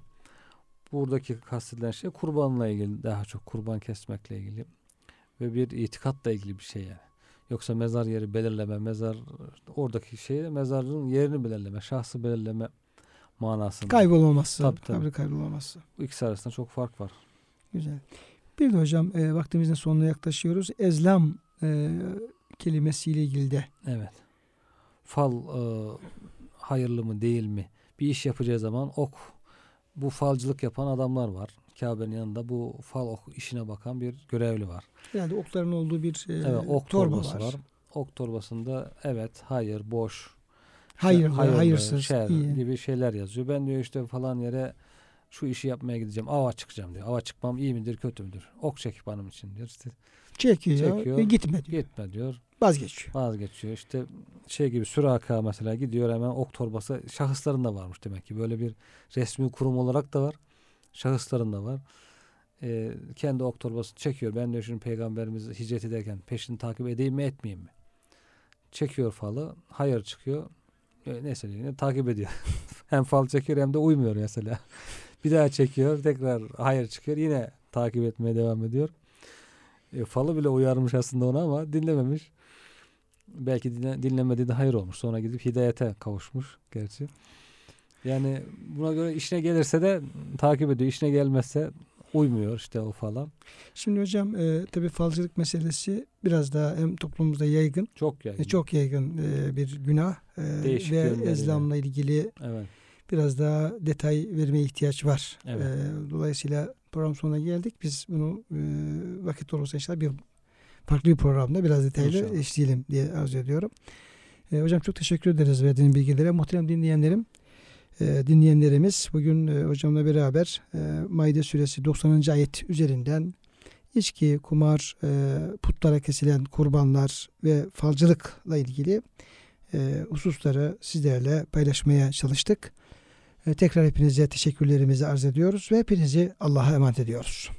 buradaki kastedilen şey kurbanla ilgili daha çok kurban kesmekle ilgili ve bir itikatla ilgili bir şey yani. Yoksa mezar yeri belirleme, mezar oradaki şey mezarın yerini belirleme, şahsı belirleme manasında. kaybolmaması, Tabii, tabii. kabri kaybolmaması. Bu ikisi arasında çok fark var. Güzel. Bir de hocam e, vaktimizin sonuna yaklaşıyoruz. Ezlam e, kelimesiyle ilgili de Evet. Fal e, hayırlı mı değil mi? Bir iş yapacağı zaman ok bu falcılık yapan adamlar var. Kabe'nin yanında bu fal ok işine bakan bir görevli var. yani okların olduğu bir e, Evet, ok torba torbası var. var. Ok torbasında evet, hayır, boş, Hayırlı, hayırlı, hayırsız, şer iyi. gibi şeyler yazıyor. Ben diyor işte falan yere şu işi yapmaya gideceğim. Ava çıkacağım diyor. Ava çıkmam iyi midir, kötü müdür? Ok çekip benim için diyor. İşte Çekiyor, Çekiyor. ve gitme diyor. gitme diyor. Vazgeçiyor. vazgeçiyor. İşte şey gibi Süraka mesela gidiyor hemen ok torbası şahısların da varmış demek ki. Böyle bir resmi kurum olarak da var. Şahısların da var. Ee, kendi ok torbasını çekiyor. Ben de şimdi peygamberimiz hicret ederken peşini takip edeyim mi etmeyeyim mi? Çekiyor falı. Hayır çıkıyor. E, neyse yine takip ediyor. hem fal çekiyor hem de uymuyor mesela. Bir daha çekiyor. Tekrar hayır çıkıyor. Yine takip etmeye devam ediyor. E, falı bile uyarmış aslında ona ama dinlememiş. Belki dinle, dinlemediği de hayır olmuş. Sonra gidip hidayete kavuşmuş gerçi. Yani buna göre işine gelirse de takip ediyor. İşine gelmezse uymuyor işte o falan. Şimdi hocam e, tabii falcılık meselesi biraz daha hem toplumumuzda yaygın, Çok yaygın. e, çok yaygın e, bir günah e, Değişik ve ezlamla ilgili Evet. Biraz daha detay vermeye ihtiyaç var. Evet. E, dolayısıyla program sonuna geldik. Biz bunu e, vakit olursa inşallah bir farklı bir programda biraz detaylı İnşallah. işleyelim diye arzu ediyorum. E, hocam çok teşekkür ederiz verdiğiniz bilgilere. Muhterem dinleyenlerim, e, dinleyenlerimiz bugün e, hocamla beraber e, Maide suresi 90. ayet üzerinden içki, kumar, e, putlara kesilen kurbanlar ve falcılıkla ilgili e, hususları sizlerle paylaşmaya çalıştık. Tekrar hepinize teşekkürlerimizi arz ediyoruz ve hepinizi Allah'a emanet ediyoruz.